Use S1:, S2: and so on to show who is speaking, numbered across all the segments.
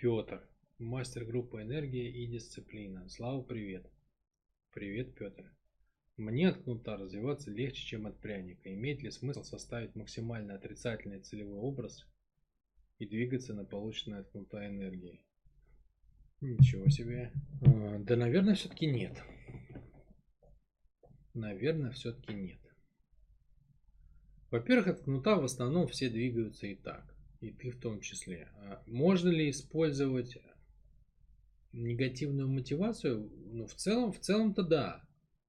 S1: Петр, мастер группы энергия и дисциплина. Слава, привет. Привет, Петр. Мне от кнута развиваться легче, чем от пряника. Имеет ли смысл составить максимально отрицательный целевой образ и двигаться на полученной от кнута энергии? Ничего себе. А, да, наверное, все-таки нет. Наверное, все-таки нет. Во-первых, от кнута в основном все двигаются и так. И ты в том числе. А можно ли использовать негативную мотивацию? Ну, в целом, в целом-то да.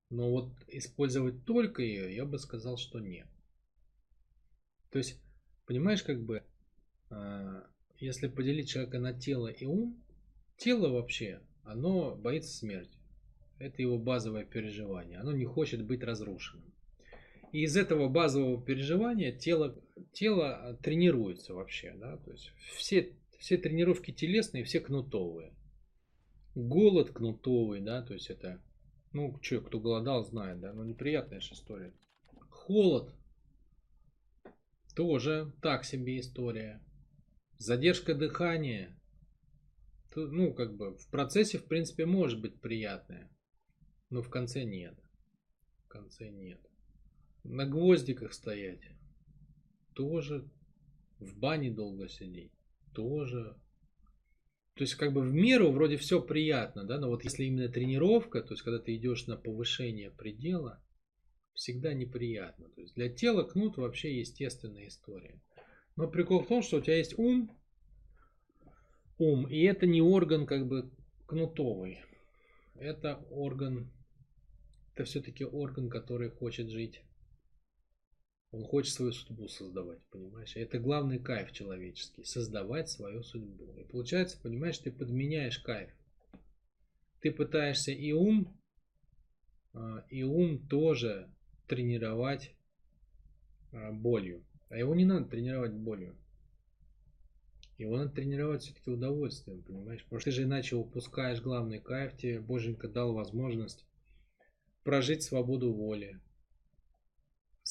S1: Но вот использовать только ее, я бы сказал, что нет. То есть, понимаешь, как бы, а, если поделить человека на тело и ум, тело вообще, оно боится смерти. Это его базовое переживание. Оно не хочет быть разрушенным. И из этого базового переживания тело, тело тренируется вообще. Да? То есть все, все тренировки телесные, все кнутовые. Голод кнутовый, да, то есть это, ну, что, кто голодал, знает, да, ну, неприятная же история. Холод, тоже так себе история. Задержка дыхания, ну, как бы, в процессе, в принципе, может быть приятная, но в конце нет. В конце нет. На гвоздиках стоять, тоже. В бане долго сидеть, тоже. То есть, как бы в меру вроде все приятно, да, но вот если именно тренировка, то есть, когда ты идешь на повышение предела, всегда неприятно. То есть, для тела кнут вообще естественная история. Но прикол в том, что у тебя есть ум, ум, и это не орган как бы кнутовый. Это орган, это все-таки орган, который хочет жить он хочет свою судьбу создавать, понимаешь? это главный кайф человеческий, создавать свою судьбу. И получается, понимаешь, ты подменяешь кайф. Ты пытаешься и ум, а, и ум тоже тренировать а, болью. А его не надо тренировать болью. Его надо тренировать все-таки удовольствием, понимаешь? Потому что ты же иначе упускаешь главный кайф, тебе Боженька дал возможность прожить свободу воли,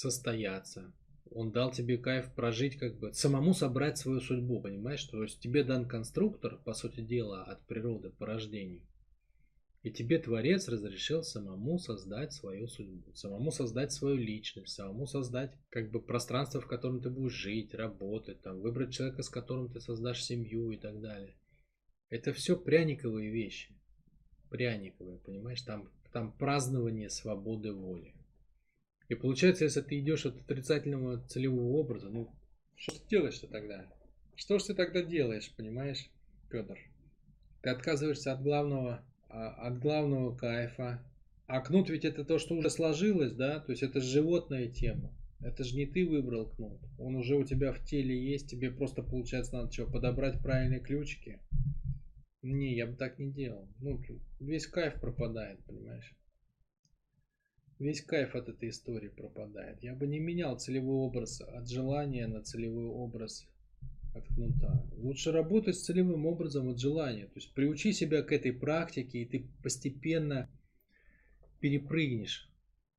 S1: состояться. Он дал тебе кайф прожить, как бы самому собрать свою судьбу, понимаешь? То есть тебе дан конструктор, по сути дела, от природы по рождению. И тебе Творец разрешил самому создать свою судьбу, самому создать свою личность, самому создать как бы пространство, в котором ты будешь жить, работать, там, выбрать человека, с которым ты создашь семью и так далее. Это все пряниковые вещи. Пряниковые, понимаешь? Там, там празднование свободы воли. И получается, если ты идешь от отрицательного целевого образа, ну, что ты делаешь-то тогда? Что ж ты тогда делаешь, понимаешь, Петр? Ты отказываешься от главного, а, от главного кайфа. А кнут ведь это то, что уже сложилось, да? То есть это животная тема. Это же не ты выбрал кнут. Он уже у тебя в теле есть. Тебе просто, получается, надо что, подобрать правильные ключики? Не, я бы так не делал. Ну, весь кайф пропадает, понимаешь? Весь кайф от этой истории пропадает. Я бы не менял целевой образ от желания на целевой образ от кнута. Лучше работать с целевым образом от желания. То есть приучи себя к этой практике, и ты постепенно перепрыгнешь.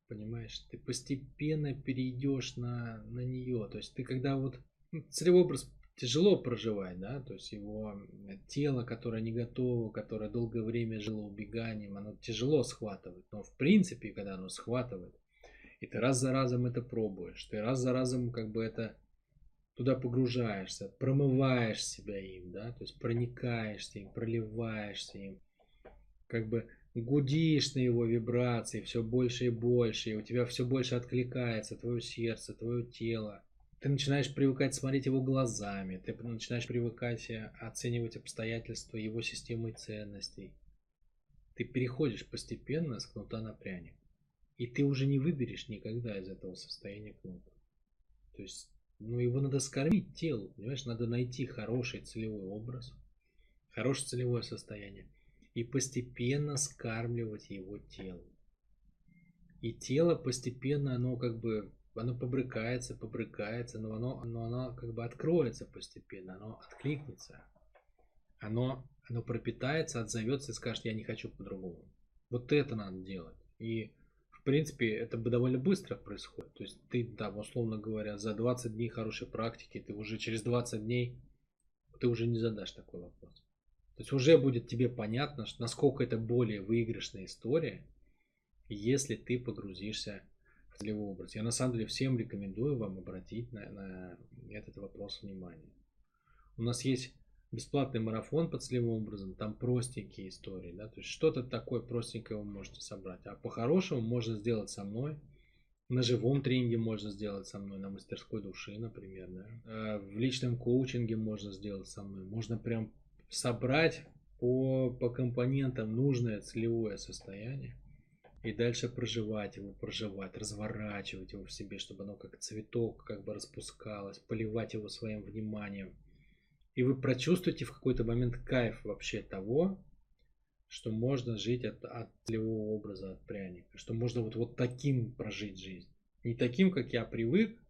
S1: Понимаешь, ты постепенно перейдешь на, на нее. То есть ты когда вот ну, целевой образ тяжело проживать, да, то есть его тело, которое не готово, которое долгое время жило убеганием, оно тяжело схватывает, но в принципе, когда оно схватывает, и ты раз за разом это пробуешь, ты раз за разом как бы это туда погружаешься, промываешь себя им, да, то есть проникаешься им, проливаешься им, как бы гудишь на его вибрации все больше и больше, и у тебя все больше откликается твое сердце, твое тело, ты начинаешь привыкать смотреть его глазами, ты начинаешь привыкать э, оценивать обстоятельства его системы ценностей. Ты переходишь постепенно с кнута на пряник. И ты уже не выберешь никогда из этого состояния кнута. То есть, ну его надо скормить телу, понимаешь, надо найти хороший целевой образ, хорошее целевое состояние и постепенно скармливать его телу. И тело постепенно, оно как бы оно побрыкается, побрыкается, но оно, но оно как бы откроется постепенно, оно откликнется. Оно, оно пропитается, отзовется и скажет, я не хочу по-другому. Вот это надо делать. И, в принципе, это бы довольно быстро происходит. То есть ты там, условно говоря, за 20 дней хорошей практики, ты уже через 20 дней, ты уже не задашь такой вопрос. То есть уже будет тебе понятно, насколько это более выигрышная история, если ты погрузишься целевой образ. Я на самом деле всем рекомендую вам обратить на, на этот вопрос внимания. У нас есть бесплатный марафон по целевым образом, там простенькие истории, да, то есть что-то такое простенькое вы можете собрать. А по-хорошему можно сделать со мной, на живом тренинге можно сделать со мной, на мастерской души, например, да. Э, в личном коучинге можно сделать со мной. Можно прям собрать по, по компонентам нужное целевое состояние и дальше проживать его, проживать, разворачивать его в себе, чтобы оно как цветок как бы распускалось, поливать его своим вниманием – и вы прочувствуете в какой-то момент кайф вообще того, что можно жить от, от целевого образа, от пряника. Что можно вот, вот таким прожить жизнь. Не таким, как я привык,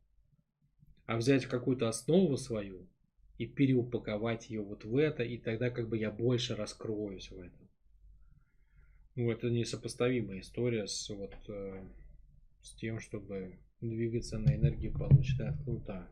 S1: а взять какую-то основу свою и переупаковать ее вот в это, и тогда как бы я больше раскроюсь в этом. Ну, это несопоставимая история с вот э, с тем, чтобы двигаться на энергии полученной от кнута.